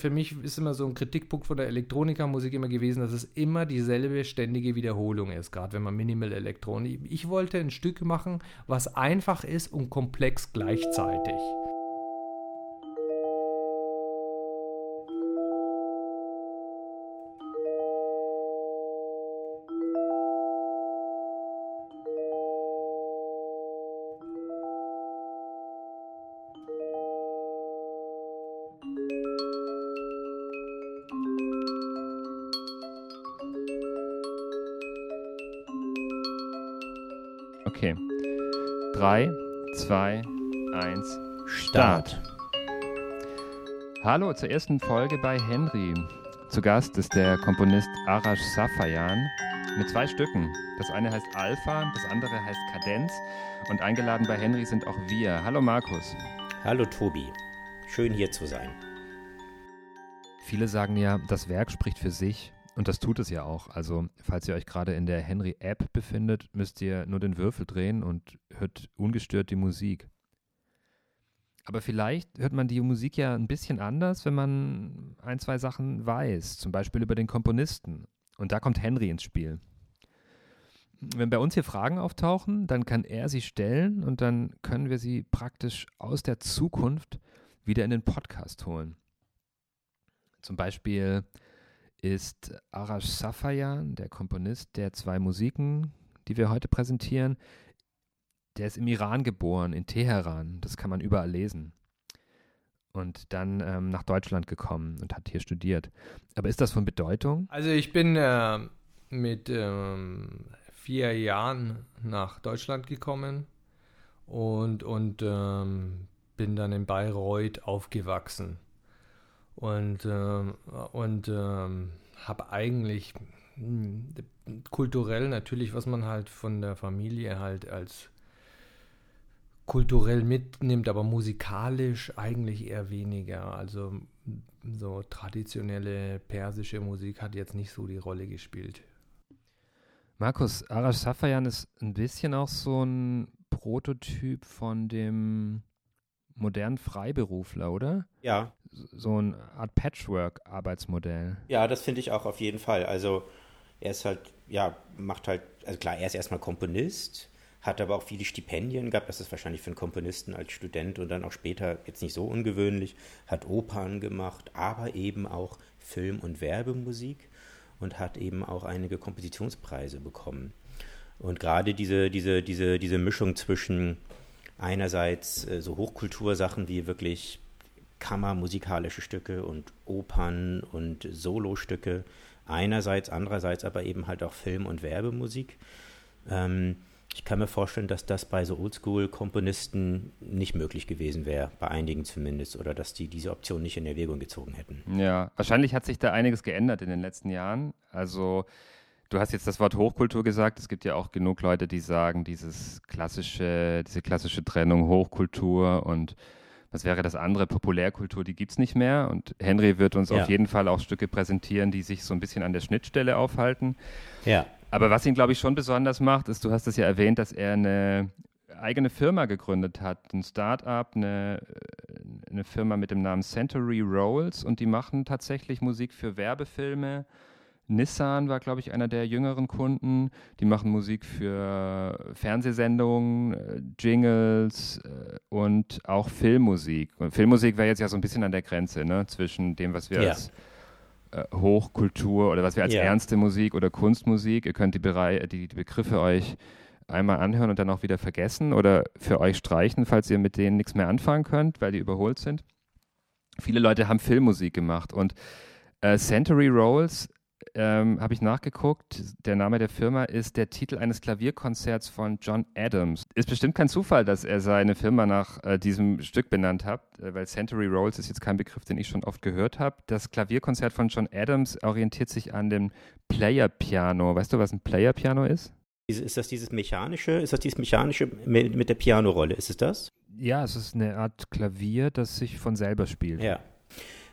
Für mich ist immer so ein Kritikpunkt von der Elektronikermusik immer gewesen, dass es immer dieselbe ständige Wiederholung ist, gerade wenn man Minimal Elektronik. Ich wollte ein Stück machen, was einfach ist und komplex gleichzeitig. 3, 2, 1, Start. Hallo zur ersten Folge bei Henry. Zu Gast ist der Komponist Arash Safayan mit zwei Stücken. Das eine heißt Alpha, das andere heißt Kadenz. Und eingeladen bei Henry sind auch wir. Hallo Markus. Hallo Tobi. Schön hier zu sein. Viele sagen ja, das Werk spricht für sich. Und das tut es ja auch. Also, falls ihr euch gerade in der Henry-App befindet, müsst ihr nur den Würfel drehen und hört ungestört die Musik. Aber vielleicht hört man die Musik ja ein bisschen anders, wenn man ein, zwei Sachen weiß, zum Beispiel über den Komponisten. Und da kommt Henry ins Spiel. Wenn bei uns hier Fragen auftauchen, dann kann er sie stellen und dann können wir sie praktisch aus der Zukunft wieder in den Podcast holen. Zum Beispiel, ist Arash Safayan, der Komponist der zwei Musiken, die wir heute präsentieren. Der ist im Iran geboren, in Teheran. Das kann man überall lesen. Und dann ähm, nach Deutschland gekommen und hat hier studiert. Aber ist das von Bedeutung? Also ich bin äh, mit ähm, vier Jahren nach Deutschland gekommen und, und ähm, bin dann in Bayreuth aufgewachsen und, ähm, und ähm, habe eigentlich hm, kulturell natürlich, was man halt von der Familie halt als kulturell mitnimmt, aber musikalisch eigentlich eher weniger. Also so traditionelle persische Musik hat jetzt nicht so die Rolle gespielt. Markus, Arash Safayan ist ein bisschen auch so ein Prototyp von dem modernen Freiberufler, oder? Ja. So eine Art Patchwork-Arbeitsmodell. Ja, das finde ich auch auf jeden Fall. Also er ist halt, ja, macht halt, also klar, er ist erstmal Komponist, hat aber auch viele Stipendien gehabt. Das ist wahrscheinlich für einen Komponisten als Student und dann auch später jetzt nicht so ungewöhnlich. Hat Opern gemacht, aber eben auch Film- und Werbemusik und hat eben auch einige Kompositionspreise bekommen. Und gerade diese, diese, diese, diese Mischung zwischen einerseits äh, so Hochkultursachen wie wirklich kammermusikalische Stücke und Opern und Solostücke einerseits, andererseits aber eben halt auch Film- und Werbemusik. Ähm, ich kann mir vorstellen, dass das bei so Oldschool-Komponisten nicht möglich gewesen wäre, bei einigen zumindest, oder dass die diese Option nicht in Erwägung gezogen hätten. Ja, wahrscheinlich hat sich da einiges geändert in den letzten Jahren. Also Du hast jetzt das Wort Hochkultur gesagt. Es gibt ja auch genug Leute, die sagen, dieses klassische, diese klassische Trennung Hochkultur und was wäre das andere? Populärkultur, die gibt es nicht mehr. Und Henry wird uns ja. auf jeden Fall auch Stücke präsentieren, die sich so ein bisschen an der Schnittstelle aufhalten. Ja. Aber was ihn, glaube ich, schon besonders macht, ist, du hast es ja erwähnt, dass er eine eigene Firma gegründet hat, ein Start-up, eine, eine Firma mit dem Namen Century Rolls und die machen tatsächlich Musik für Werbefilme, Nissan war, glaube ich, einer der jüngeren Kunden. Die machen Musik für Fernsehsendungen, äh, Jingles äh, und auch Filmmusik. Und Filmmusik wäre jetzt ja so ein bisschen an der Grenze ne, zwischen dem, was wir ja. als äh, Hochkultur oder was wir als ja. ernste Musik oder Kunstmusik, ihr könnt die, Berei die, die Begriffe euch einmal anhören und dann auch wieder vergessen oder für euch streichen, falls ihr mit denen nichts mehr anfangen könnt, weil die überholt sind. Viele Leute haben Filmmusik gemacht und äh, Century Rolls ähm, habe ich nachgeguckt. Der Name der Firma ist der Titel eines Klavierkonzerts von John Adams. Ist bestimmt kein Zufall, dass er seine Firma nach äh, diesem Stück benannt hat, äh, weil Century Rolls ist jetzt kein Begriff, den ich schon oft gehört habe. Das Klavierkonzert von John Adams orientiert sich an dem Player Piano. Weißt du, was ein Player Piano ist? Ist das dieses mechanische? Ist das dieses mechanische mit, mit der Pianorolle? Ist es das? Ja, es ist eine Art Klavier, das sich von selber spielt. Ja.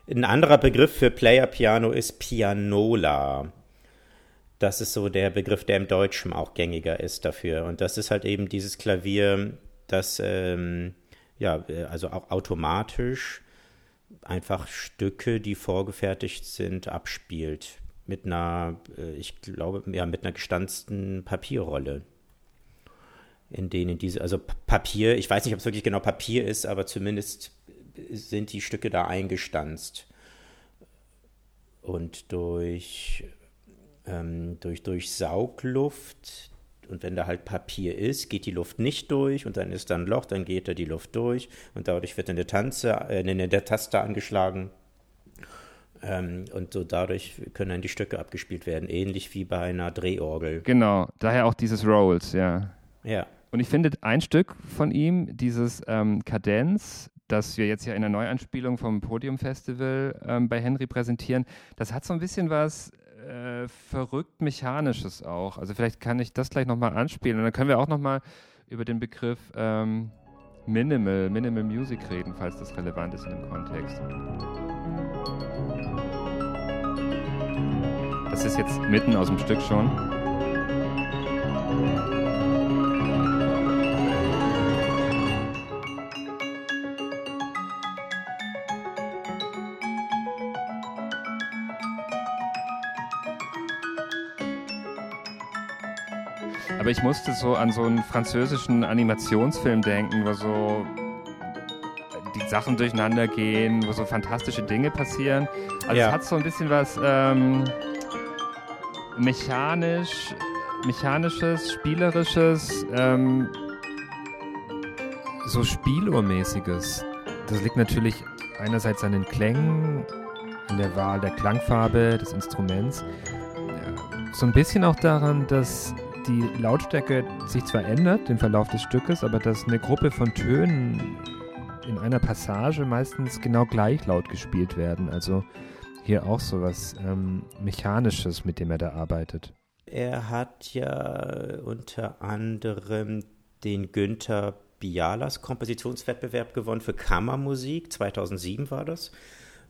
Ein anderer Begriff für Player Piano ist Pianola. Das ist so der Begriff, der im Deutschen auch gängiger ist dafür. Und das ist halt eben dieses Klavier, das ähm, ja, also auch automatisch einfach Stücke, die vorgefertigt sind, abspielt. Mit einer, äh, ich glaube, ja, mit einer gestanzten Papierrolle. In denen diese, also Papier, ich weiß nicht, ob es wirklich genau Papier ist, aber zumindest sind die Stücke da eingestanzt. Und durch, ähm, durch, durch Saugluft und wenn da halt Papier ist, geht die Luft nicht durch und dann ist da ein Loch, dann geht da die Luft durch und dadurch wird eine, Tanze, äh, eine, der Taste angeschlagen. Ähm, und so dadurch können dann die Stücke abgespielt werden, ähnlich wie bei einer Drehorgel. Genau, daher auch dieses Rolls, ja. Ja. Und ich finde ein Stück von ihm, dieses ähm, Kadenz, das wir jetzt ja in der Neuanspielung vom Podium Festival ähm, bei Henry präsentieren, das hat so ein bisschen was äh, verrückt Mechanisches auch. Also vielleicht kann ich das gleich nochmal anspielen und dann können wir auch nochmal über den Begriff ähm, Minimal, Minimal Music reden, falls das relevant ist in dem Kontext. Das ist jetzt mitten aus dem Stück schon. Aber ich musste so an so einen französischen Animationsfilm denken, wo so die Sachen durcheinander gehen, wo so fantastische Dinge passieren. Also ja. es hat so ein bisschen was ähm, mechanisch, mechanisches, spielerisches, ähm, so Spieluhrmäßiges. Das liegt natürlich einerseits an den Klängen, an der Wahl der Klangfarbe des Instruments. So ein bisschen auch daran, dass die Lautstärke sich zwar ändert im Verlauf des Stückes, aber dass eine Gruppe von Tönen in einer Passage meistens genau gleich laut gespielt werden. Also hier auch so was ähm, Mechanisches, mit dem er da arbeitet. Er hat ja unter anderem den Günther Bialas Kompositionswettbewerb gewonnen für Kammermusik. 2007 war das.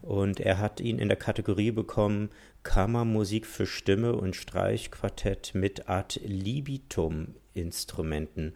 Und er hat ihn in der Kategorie bekommen Kammermusik für Stimme und Streichquartett mit ad libitum Instrumenten.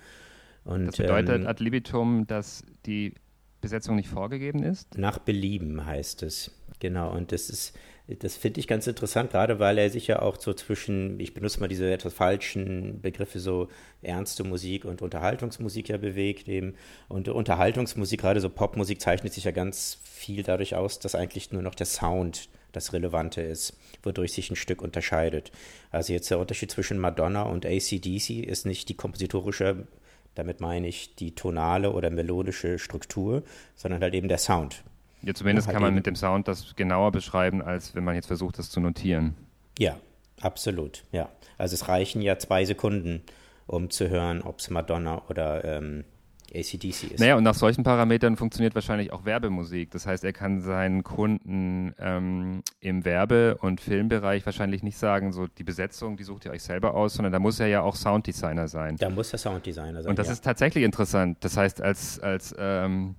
Und, das bedeutet ähm, ad libitum, dass die Besetzung nicht vorgegeben ist? Nach Belieben heißt es. Genau. Und das ist, das finde ich ganz interessant, gerade weil er sich ja auch so zwischen, ich benutze mal diese etwas falschen Begriffe, so ernste Musik und Unterhaltungsmusik ja bewegt eben. Und Unterhaltungsmusik, gerade so Popmusik, zeichnet sich ja ganz viel dadurch aus, dass eigentlich nur noch der Sound das Relevante ist, wodurch sich ein Stück unterscheidet. Also jetzt der Unterschied zwischen Madonna und ACDC ist nicht die kompositorische, damit meine ich die tonale oder melodische Struktur, sondern halt eben der Sound. Ja, zumindest halt kann man mit dem Sound das genauer beschreiben, als wenn man jetzt versucht, das zu notieren. Ja, absolut, ja. Also es reichen ja zwei Sekunden, um zu hören, ob es Madonna oder ähm, ACDC ist. Naja, und nach solchen Parametern funktioniert wahrscheinlich auch Werbemusik. Das heißt, er kann seinen Kunden ähm, im Werbe- und Filmbereich wahrscheinlich nicht sagen, so die Besetzung, die sucht ihr euch selber aus, sondern da muss er ja auch Sounddesigner sein. Da muss er Sounddesigner sein. Und das ja. ist tatsächlich interessant. Das heißt, als, als ähm,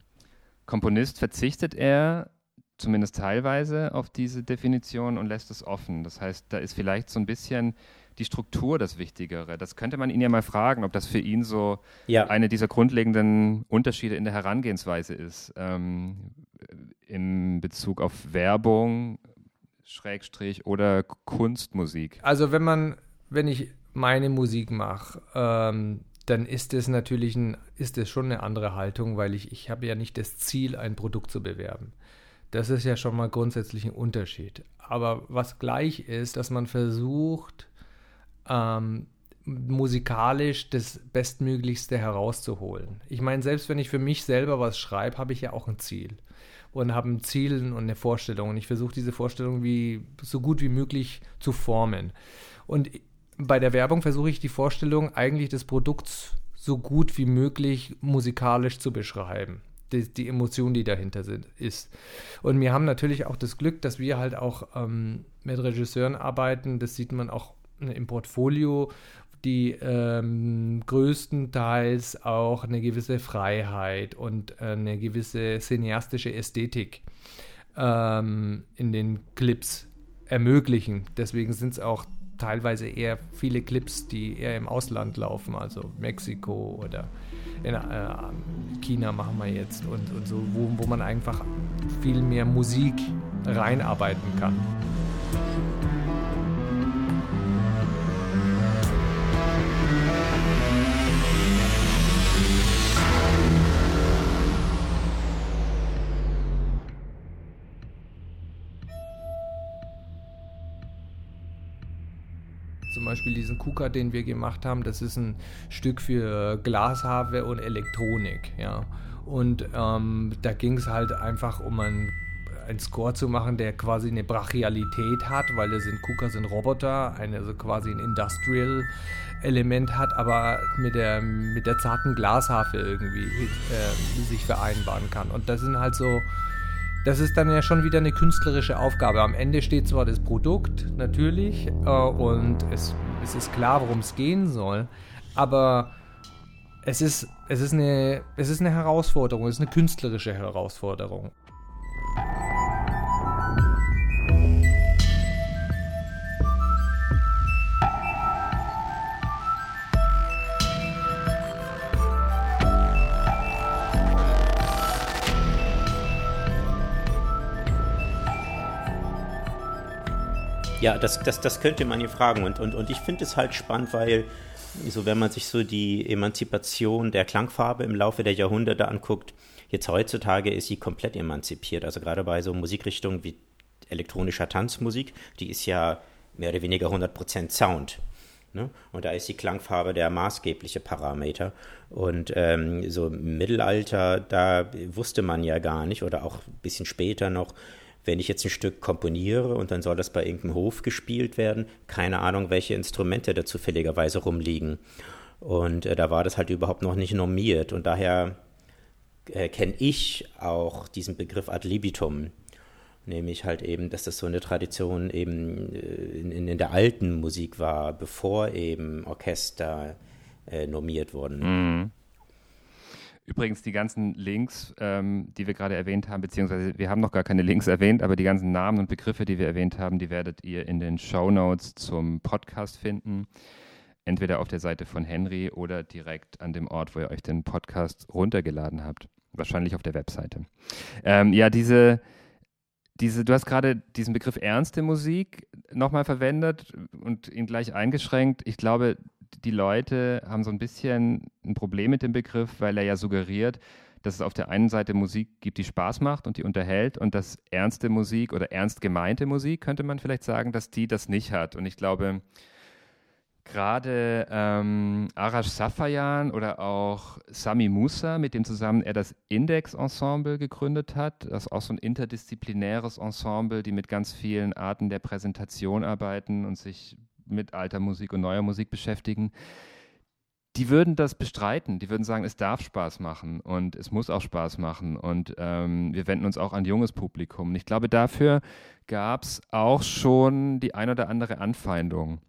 Komponist verzichtet er zumindest teilweise auf diese Definition und lässt es offen. Das heißt, da ist vielleicht so ein bisschen die Struktur das Wichtigere. Das könnte man ihn ja mal fragen, ob das für ihn so ja. eine dieser grundlegenden Unterschiede in der Herangehensweise ist. Ähm, in Bezug auf Werbung, Schrägstrich oder Kunstmusik. Also wenn man, wenn ich meine Musik mache, ähm, dann ist es natürlich ein, ist es schon eine andere Haltung, weil ich, ich habe ja nicht das Ziel, ein Produkt zu bewerben. Das ist ja schon mal grundsätzlich ein Unterschied. Aber was gleich ist, dass man versucht, ähm, musikalisch das Bestmöglichste herauszuholen. Ich meine, selbst wenn ich für mich selber was schreibe, habe ich ja auch ein Ziel und habe ein Ziel und eine Vorstellung und ich versuche diese Vorstellung wie so gut wie möglich zu formen. Und bei der Werbung versuche ich die Vorstellung eigentlich des Produkts so gut wie möglich musikalisch zu beschreiben. Die, die Emotion, die dahinter sind, ist. Und wir haben natürlich auch das Glück, dass wir halt auch ähm, mit Regisseuren arbeiten. Das sieht man auch im Portfolio, die ähm, größtenteils auch eine gewisse Freiheit und äh, eine gewisse cineastische Ästhetik ähm, in den Clips ermöglichen. Deswegen sind es auch teilweise eher viele Clips, die eher im Ausland laufen, also Mexiko oder in äh, China machen wir jetzt und, und so, wo, wo man einfach viel mehr Musik reinarbeiten kann. Beispiel diesen KUKA, den wir gemacht haben, das ist ein Stück für Glashabe und Elektronik. Ja. Und ähm, da ging es halt einfach um ein einen Score zu machen, der quasi eine Brachialität hat, weil das sind KUKA sind Roboter, eine, also quasi ein Industrial Element hat, aber mit der, mit der zarten Glashafe irgendwie äh, sich vereinbaren kann. Und das sind halt so das ist dann ja schon wieder eine künstlerische Aufgabe. Am Ende steht zwar das Produkt natürlich äh, und es, es ist klar, worum es gehen soll, aber es ist, es, ist eine, es ist eine Herausforderung, es ist eine künstlerische Herausforderung. Ja, das, das, das könnte man hier fragen. Und, und, und ich finde es halt spannend, weil, so wenn man sich so die Emanzipation der Klangfarbe im Laufe der Jahrhunderte anguckt, jetzt heutzutage ist sie komplett emanzipiert. Also gerade bei so Musikrichtungen wie elektronischer Tanzmusik, die ist ja mehr oder weniger 100% Sound. Ne? Und da ist die Klangfarbe der maßgebliche Parameter. Und ähm, so im Mittelalter, da wusste man ja gar nicht, oder auch ein bisschen später noch, wenn ich jetzt ein Stück komponiere und dann soll das bei irgendeinem Hof gespielt werden, keine Ahnung, welche Instrumente da zufälligerweise rumliegen. Und äh, da war das halt überhaupt noch nicht normiert. Und daher äh, kenne ich auch diesen Begriff ad libitum. Nämlich halt eben, dass das so eine Tradition eben äh, in, in, der alten Musik war, bevor eben Orchester äh, normiert wurden. Mhm. Übrigens die ganzen Links, ähm, die wir gerade erwähnt haben, beziehungsweise wir haben noch gar keine Links erwähnt, aber die ganzen Namen und Begriffe, die wir erwähnt haben, die werdet ihr in den Show Notes zum Podcast finden. Entweder auf der Seite von Henry oder direkt an dem Ort, wo ihr euch den Podcast runtergeladen habt. Wahrscheinlich auf der Webseite. Ähm, ja, diese, diese, du hast gerade diesen Begriff ernste Musik nochmal verwendet und ihn gleich eingeschränkt. Ich glaube, die Leute haben so ein bisschen ein Problem mit dem Begriff, weil er ja suggeriert, dass es auf der einen Seite Musik gibt, die Spaß macht und die unterhält und dass ernste Musik oder ernst gemeinte Musik, könnte man vielleicht sagen, dass die das nicht hat. Und ich glaube, gerade ähm, Arash Safayan oder auch Sami Musa, mit dem zusammen er das Index-Ensemble gegründet hat, das ist auch so ein interdisziplinäres Ensemble, die mit ganz vielen Arten der Präsentation arbeiten und sich mit alter Musik und neuer Musik beschäftigen, die würden das bestreiten. Die würden sagen, es darf Spaß machen und es muss auch Spaß machen und ähm, wir wenden uns auch an junges Publikum. Und ich glaube, dafür gab es auch schon die ein oder andere Anfeindung.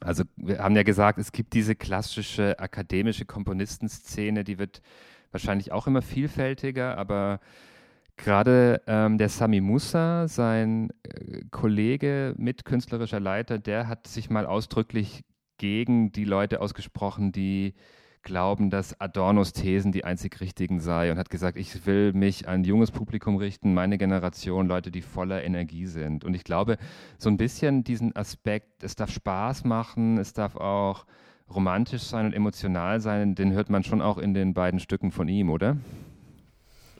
Also wir haben ja gesagt, es gibt diese klassische akademische Komponistenszene, die wird wahrscheinlich auch immer vielfältiger, aber Gerade ähm, der Sami Musa, sein äh, Kollege, mitkünstlerischer Leiter, der hat sich mal ausdrücklich gegen die Leute ausgesprochen, die glauben, dass Adornos Thesen die einzig richtigen sei und hat gesagt, ich will mich an junges Publikum richten, meine Generation, Leute, die voller Energie sind. Und ich glaube, so ein bisschen diesen Aspekt, es darf Spaß machen, es darf auch romantisch sein und emotional sein, den hört man schon auch in den beiden Stücken von ihm, oder?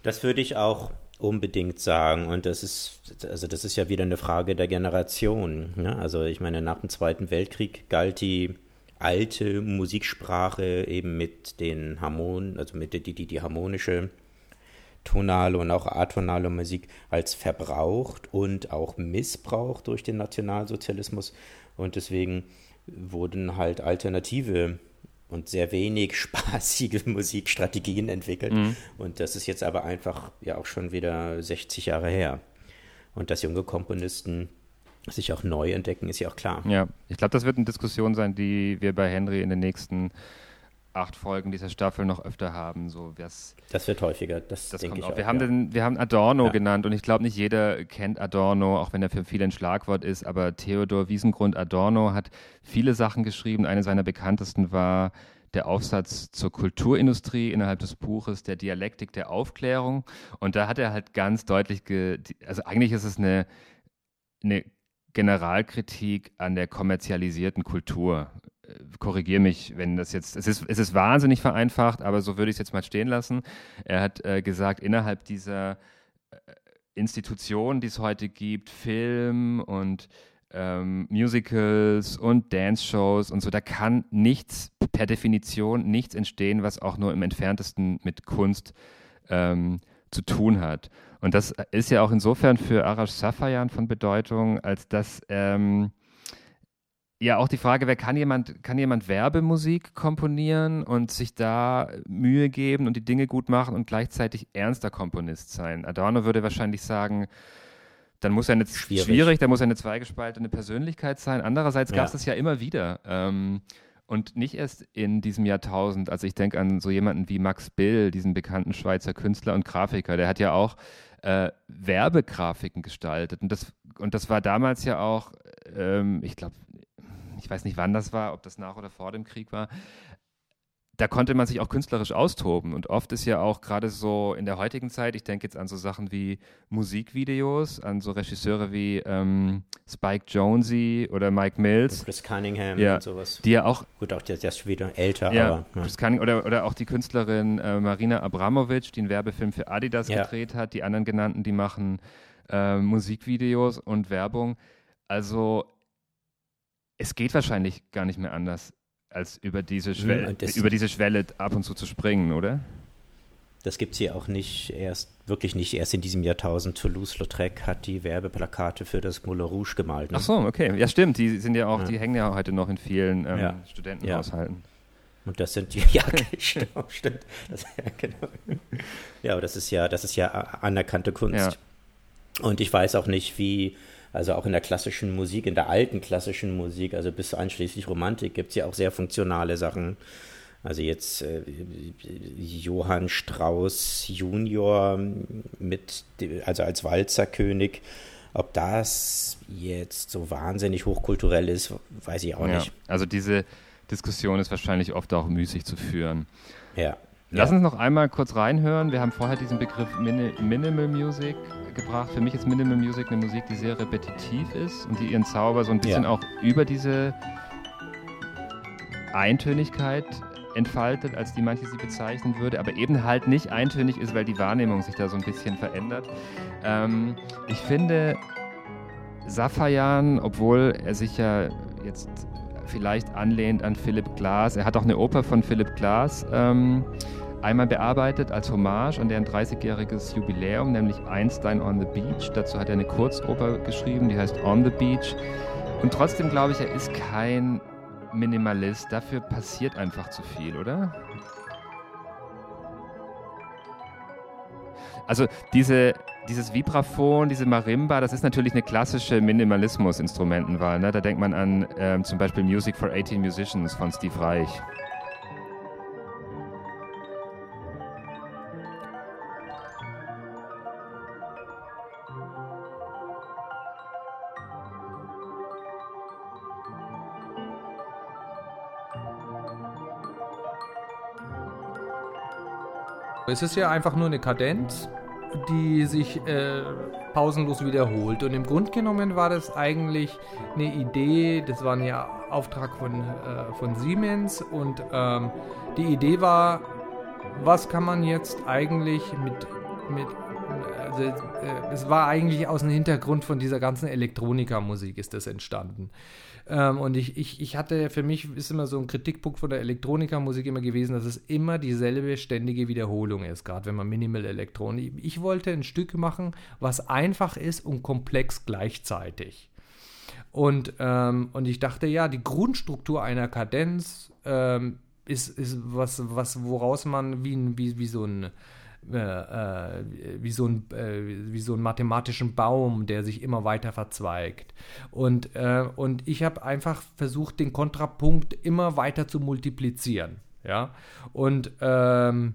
Das würde ich auch unbedingt sagen. Und das ist, also das ist ja wieder eine Frage der Generation. Ne? Also ich meine, nach dem Zweiten Weltkrieg galt die alte Musiksprache eben mit den Harmonen, also mit die, die, die harmonische tonale und auch atonale Musik als verbraucht und auch missbraucht durch den Nationalsozialismus. Und deswegen wurden halt alternative und sehr wenig spaßige Musikstrategien entwickelt. Mhm. Und das ist jetzt aber einfach ja auch schon wieder 60 Jahre her. Und dass junge Komponisten sich auch neu entdecken, ist ja auch klar. Ja, ich glaube, das wird eine Diskussion sein, die wir bei Henry in den nächsten acht Folgen dieser Staffel noch öfter haben. So, das wird häufiger, das, das denke ich auch. Wir, haben ja. den, wir haben Adorno ja. genannt und ich glaube, nicht jeder kennt Adorno, auch wenn er für viele ein Schlagwort ist, aber Theodor Wiesengrund Adorno hat viele Sachen geschrieben. Eine seiner bekanntesten war der Aufsatz zur Kulturindustrie innerhalb des Buches, der Dialektik der Aufklärung. Und da hat er halt ganz deutlich, also eigentlich ist es eine, eine Generalkritik an der kommerzialisierten Kultur. Korrigiere mich, wenn das jetzt, es ist, es ist wahnsinnig vereinfacht, aber so würde ich es jetzt mal stehen lassen. Er hat äh, gesagt, innerhalb dieser äh, Institutionen, die es heute gibt, Film und ähm, Musicals und Dance-Shows und so, da kann nichts, per Definition, nichts entstehen, was auch nur im entferntesten mit Kunst ähm, zu tun hat. Und das ist ja auch insofern für Arash Safayan von Bedeutung, als dass ähm, ja auch die Frage wäre, kann jemand, kann jemand Werbemusik komponieren und sich da Mühe geben und die Dinge gut machen und gleichzeitig ernster Komponist sein? Adorno würde wahrscheinlich sagen, dann muss er eine schwierig, schwierig dann muss er eine zweigespaltene Persönlichkeit sein. Andererseits gab es ja. das ja immer wieder. Ähm, und nicht erst in diesem Jahrtausend. Also ich denke an so jemanden wie Max Bill, diesen bekannten Schweizer Künstler und Grafiker. Der hat ja auch äh, Werbegrafiken gestaltet. Und das, und das war damals ja auch, ähm, ich glaube, ich weiß nicht, wann das war, ob das nach oder vor dem Krieg war, da konnte man sich auch künstlerisch austoben. Und oft ist ja auch gerade so in der heutigen Zeit, ich denke jetzt an so Sachen wie Musikvideos, an so Regisseure wie ähm, Spike Jonze oder Mike Mills. Und Chris Cunningham ja, und sowas. Die ja auch. Gut, auch der, der ist wieder älter, ja, aber. Ja. Chris Cunningham oder, oder auch die Künstlerin äh, Marina Abramovic, die einen Werbefilm für Adidas ja. gedreht hat. Die anderen genannten, die machen äh, Musikvideos und Werbung. Also es geht wahrscheinlich gar nicht mehr anders als über diese, Schwelle, ja, über diese Schwelle ab und zu zu springen, oder? Das gibt es hier auch nicht erst, wirklich nicht erst in diesem Jahrtausend. Toulouse-Lautrec hat die Werbeplakate für das Moulin Rouge gemalt. Ne? Ach so, okay. Ja, stimmt. Die sind ja auch, ja. die hängen ja heute noch in vielen ähm, ja. Studentenhaushalten. Und das sind die, ja, stimmt, stimmt. Das, ja, genau. Ja, aber das ist ja, das ist ja anerkannte Kunst. Und ich weiß auch nicht, wie, also auch in der klassischen Musik, in der alten klassischen Musik, also bis einschließlich Romantik, gibt es ja auch sehr funktionale Sachen. Also jetzt äh, Johann Strauss Junior mit, also als Walzerkönig, ob das jetzt so wahnsinnig hochkulturell ist, weiß ich auch ja, nicht. Also diese Diskussion ist wahrscheinlich oft auch müßig zu führen. Ja. Lass ja. uns noch einmal kurz reinhören. Wir haben vorher diesen Begriff Min Minimal Music gebracht. Für mich ist Minimal Music eine Musik, die sehr repetitiv ist und die ihren Zauber so ein bisschen ja. auch über diese Eintönigkeit entfaltet, als die manche sie bezeichnen würde, aber eben halt nicht eintönig ist, weil die Wahrnehmung sich da so ein bisschen verändert. Ähm, ich finde, Safayan, obwohl er sich ja jetzt vielleicht anlehnt an Philipp Glass, er hat auch eine Oper von Philipp Glass ähm, einmal bearbeitet als Hommage an deren 30-jähriges Jubiläum, nämlich Einstein on the Beach. Dazu hat er eine Kurzoper geschrieben, die heißt On the Beach. Und trotzdem glaube ich, er ist kein Minimalist. Dafür passiert einfach zu viel, oder? Also diese, dieses Vibraphon, diese Marimba, das ist natürlich eine klassische Minimalismus-Instrumentenwahl. Ne? Da denkt man an ähm, zum Beispiel Music for 18 Musicians von Steve Reich. Es ist ja einfach nur eine Kadenz, die sich äh, pausenlos wiederholt. Und im Grunde genommen war das eigentlich eine Idee, das war ein Auftrag von, äh, von Siemens und ähm, die Idee war, was kann man jetzt eigentlich mit, mit also, äh, es war eigentlich aus dem Hintergrund von dieser ganzen Elektronikermusik ist das entstanden. Ähm, und ich, ich, ich hatte, für mich ist immer so ein Kritikpunkt von der Elektronikermusik immer gewesen, dass es immer dieselbe ständige Wiederholung ist, gerade wenn man Minimal Elektronik. Ich wollte ein Stück machen, was einfach ist und komplex gleichzeitig. Und, ähm, und ich dachte, ja, die Grundstruktur einer Kadenz ähm, ist, ist was, was, woraus man wie, wie, wie so ein äh, äh, wie, so ein, äh, wie so einen mathematischen Baum, der sich immer weiter verzweigt. Und, äh, und ich habe einfach versucht, den Kontrapunkt immer weiter zu multiplizieren. Ja. Und, ähm,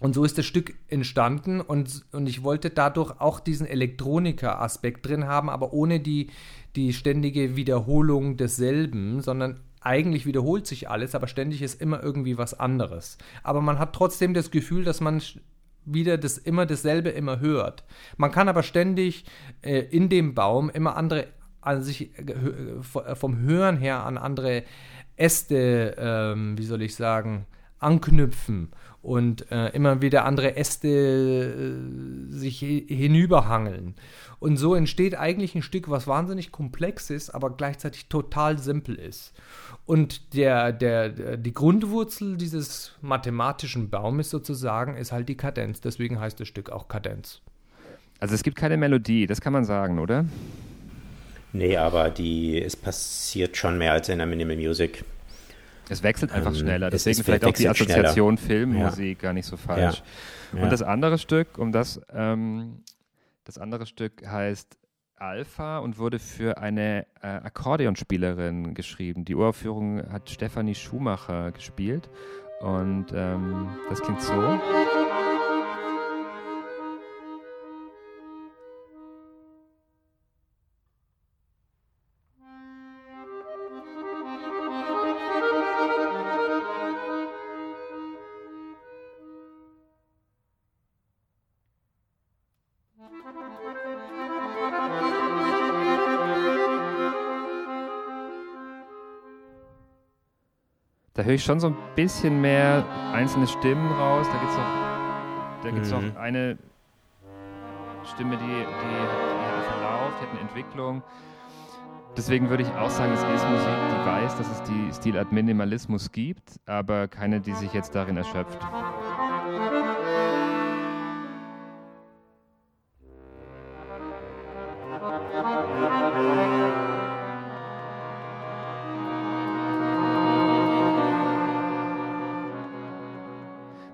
und so ist das Stück entstanden und, und ich wollte dadurch auch diesen Elektroniker-Aspekt drin haben, aber ohne die, die ständige Wiederholung desselben, sondern eigentlich wiederholt sich alles, aber ständig ist immer irgendwie was anderes. Aber man hat trotzdem das Gefühl, dass man wieder das immer dasselbe immer hört. Man kann aber ständig äh, in dem Baum immer andere an sich äh, äh vom Hören her an andere Äste, ähm, wie soll ich sagen, anknüpfen und äh, immer wieder andere Äste äh, sich hinüberhangeln. Und so entsteht eigentlich ein Stück, was wahnsinnig komplex ist, aber gleichzeitig total simpel ist. Und der, der, die Grundwurzel dieses mathematischen Baumes sozusagen ist halt die Kadenz. Deswegen heißt das Stück auch Kadenz. Also es gibt keine Melodie, das kann man sagen, oder? Nee, aber die, es passiert schon mehr als in der Minimal Music. Es wechselt einfach ähm, schneller, deswegen vielleicht auch die Assoziation schneller. Filmmusik ja. gar nicht so falsch. Ja. Und das andere Stück, um das, ähm, das andere Stück heißt Alpha und wurde für eine äh, Akkordeonspielerin geschrieben. Die Uraufführung hat Stefanie Schumacher gespielt und ähm, das klingt so. Da höre ich schon so ein bisschen mehr einzelne Stimmen raus. Da gibt es noch, da gibt's mhm. noch eine Stimme, die, die, die hat einen Verlauf, die hat eine Entwicklung. Deswegen würde ich auch sagen, es ist Musik, die weiß, dass es die Stilart Minimalismus gibt, aber keine, die sich jetzt darin erschöpft.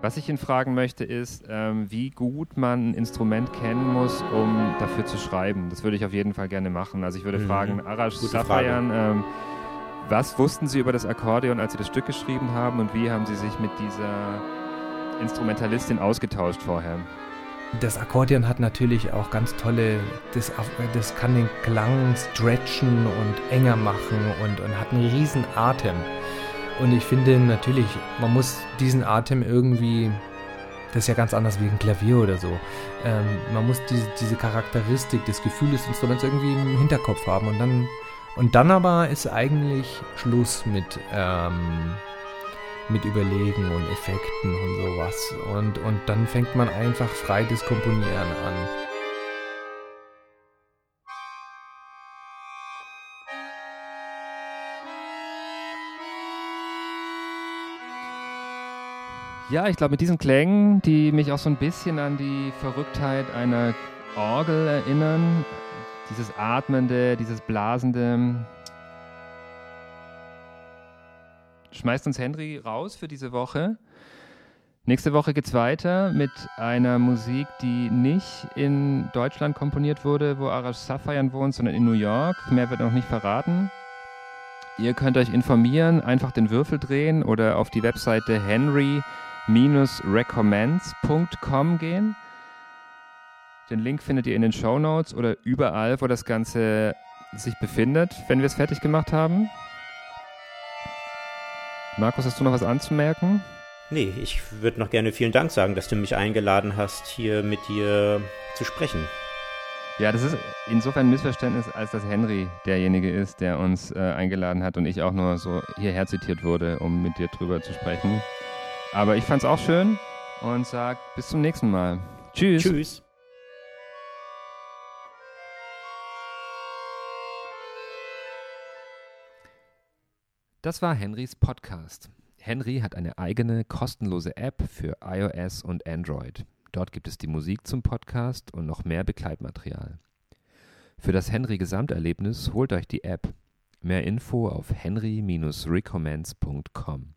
Was ich ihn fragen möchte, ist, ähm, wie gut man ein Instrument kennen muss, um dafür zu schreiben. Das würde ich auf jeden Fall gerne machen. Also ich würde mhm. fragen, Arash Safayan, ähm, was wussten Sie über das Akkordeon, als Sie das Stück geschrieben haben und wie haben Sie sich mit dieser Instrumentalistin ausgetauscht vorher? Das Akkordeon hat natürlich auch ganz tolle, das, das kann den Klang stretchen und enger machen und, und hat einen riesen Atem. Und ich finde natürlich, man muss diesen Atem irgendwie, das ist ja ganz anders wie ein Klavier oder so, ähm, man muss diese, diese Charakteristik, das Gefühl des Instruments irgendwie im Hinterkopf haben. Und dann, und dann aber ist eigentlich Schluss mit, ähm, mit Überlegen und Effekten und sowas. Und, und dann fängt man einfach frei das Komponieren an. Ja, ich glaube, mit diesen Klängen, die mich auch so ein bisschen an die Verrücktheit einer Orgel erinnern, dieses Atmende, dieses Blasende, schmeißt uns Henry raus für diese Woche. Nächste Woche geht es weiter mit einer Musik, die nicht in Deutschland komponiert wurde, wo Arash Safayan wohnt, sondern in New York. Mehr wird noch nicht verraten. Ihr könnt euch informieren, einfach den Würfel drehen oder auf die Webseite Henry recommends.com gehen. Den Link findet ihr in den Show Notes oder überall, wo das Ganze sich befindet, wenn wir es fertig gemacht haben. Markus, hast du noch was anzumerken? Nee, ich würde noch gerne vielen Dank sagen, dass du mich eingeladen hast, hier mit dir zu sprechen. Ja, das ist insofern ein Missverständnis, als dass Henry derjenige ist, der uns äh, eingeladen hat und ich auch nur so hierher zitiert wurde, um mit dir drüber zu sprechen. Aber ich fand's auch schön und sag bis zum nächsten Mal. Tschüss. Tschüss. Das war Henrys Podcast. Henry hat eine eigene kostenlose App für iOS und Android. Dort gibt es die Musik zum Podcast und noch mehr Begleitmaterial. Für das Henry Gesamterlebnis holt euch die App. Mehr Info auf henry-recommends.com.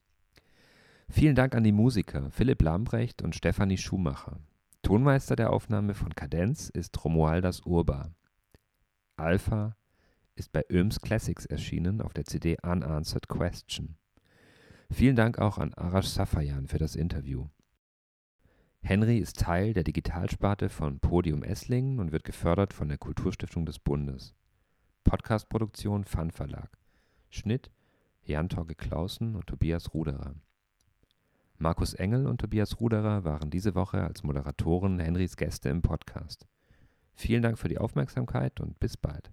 Vielen Dank an die Musiker Philipp Lambrecht und Stefanie Schumacher. Tonmeister der Aufnahme von Kadenz ist Romualdas Urba. Alpha ist bei Öms Classics erschienen auf der CD Unanswered Question. Vielen Dank auch an Arash Safayan für das Interview. Henry ist Teil der Digitalsparte von Podium Esslingen und wird gefördert von der Kulturstiftung des Bundes. Podcastproduktion Fun Verlag. Schnitt Jan Torge Clausen und Tobias Ruderer. Markus Engel und Tobias Ruderer waren diese Woche als Moderatoren Henrys Gäste im Podcast. Vielen Dank für die Aufmerksamkeit und bis bald.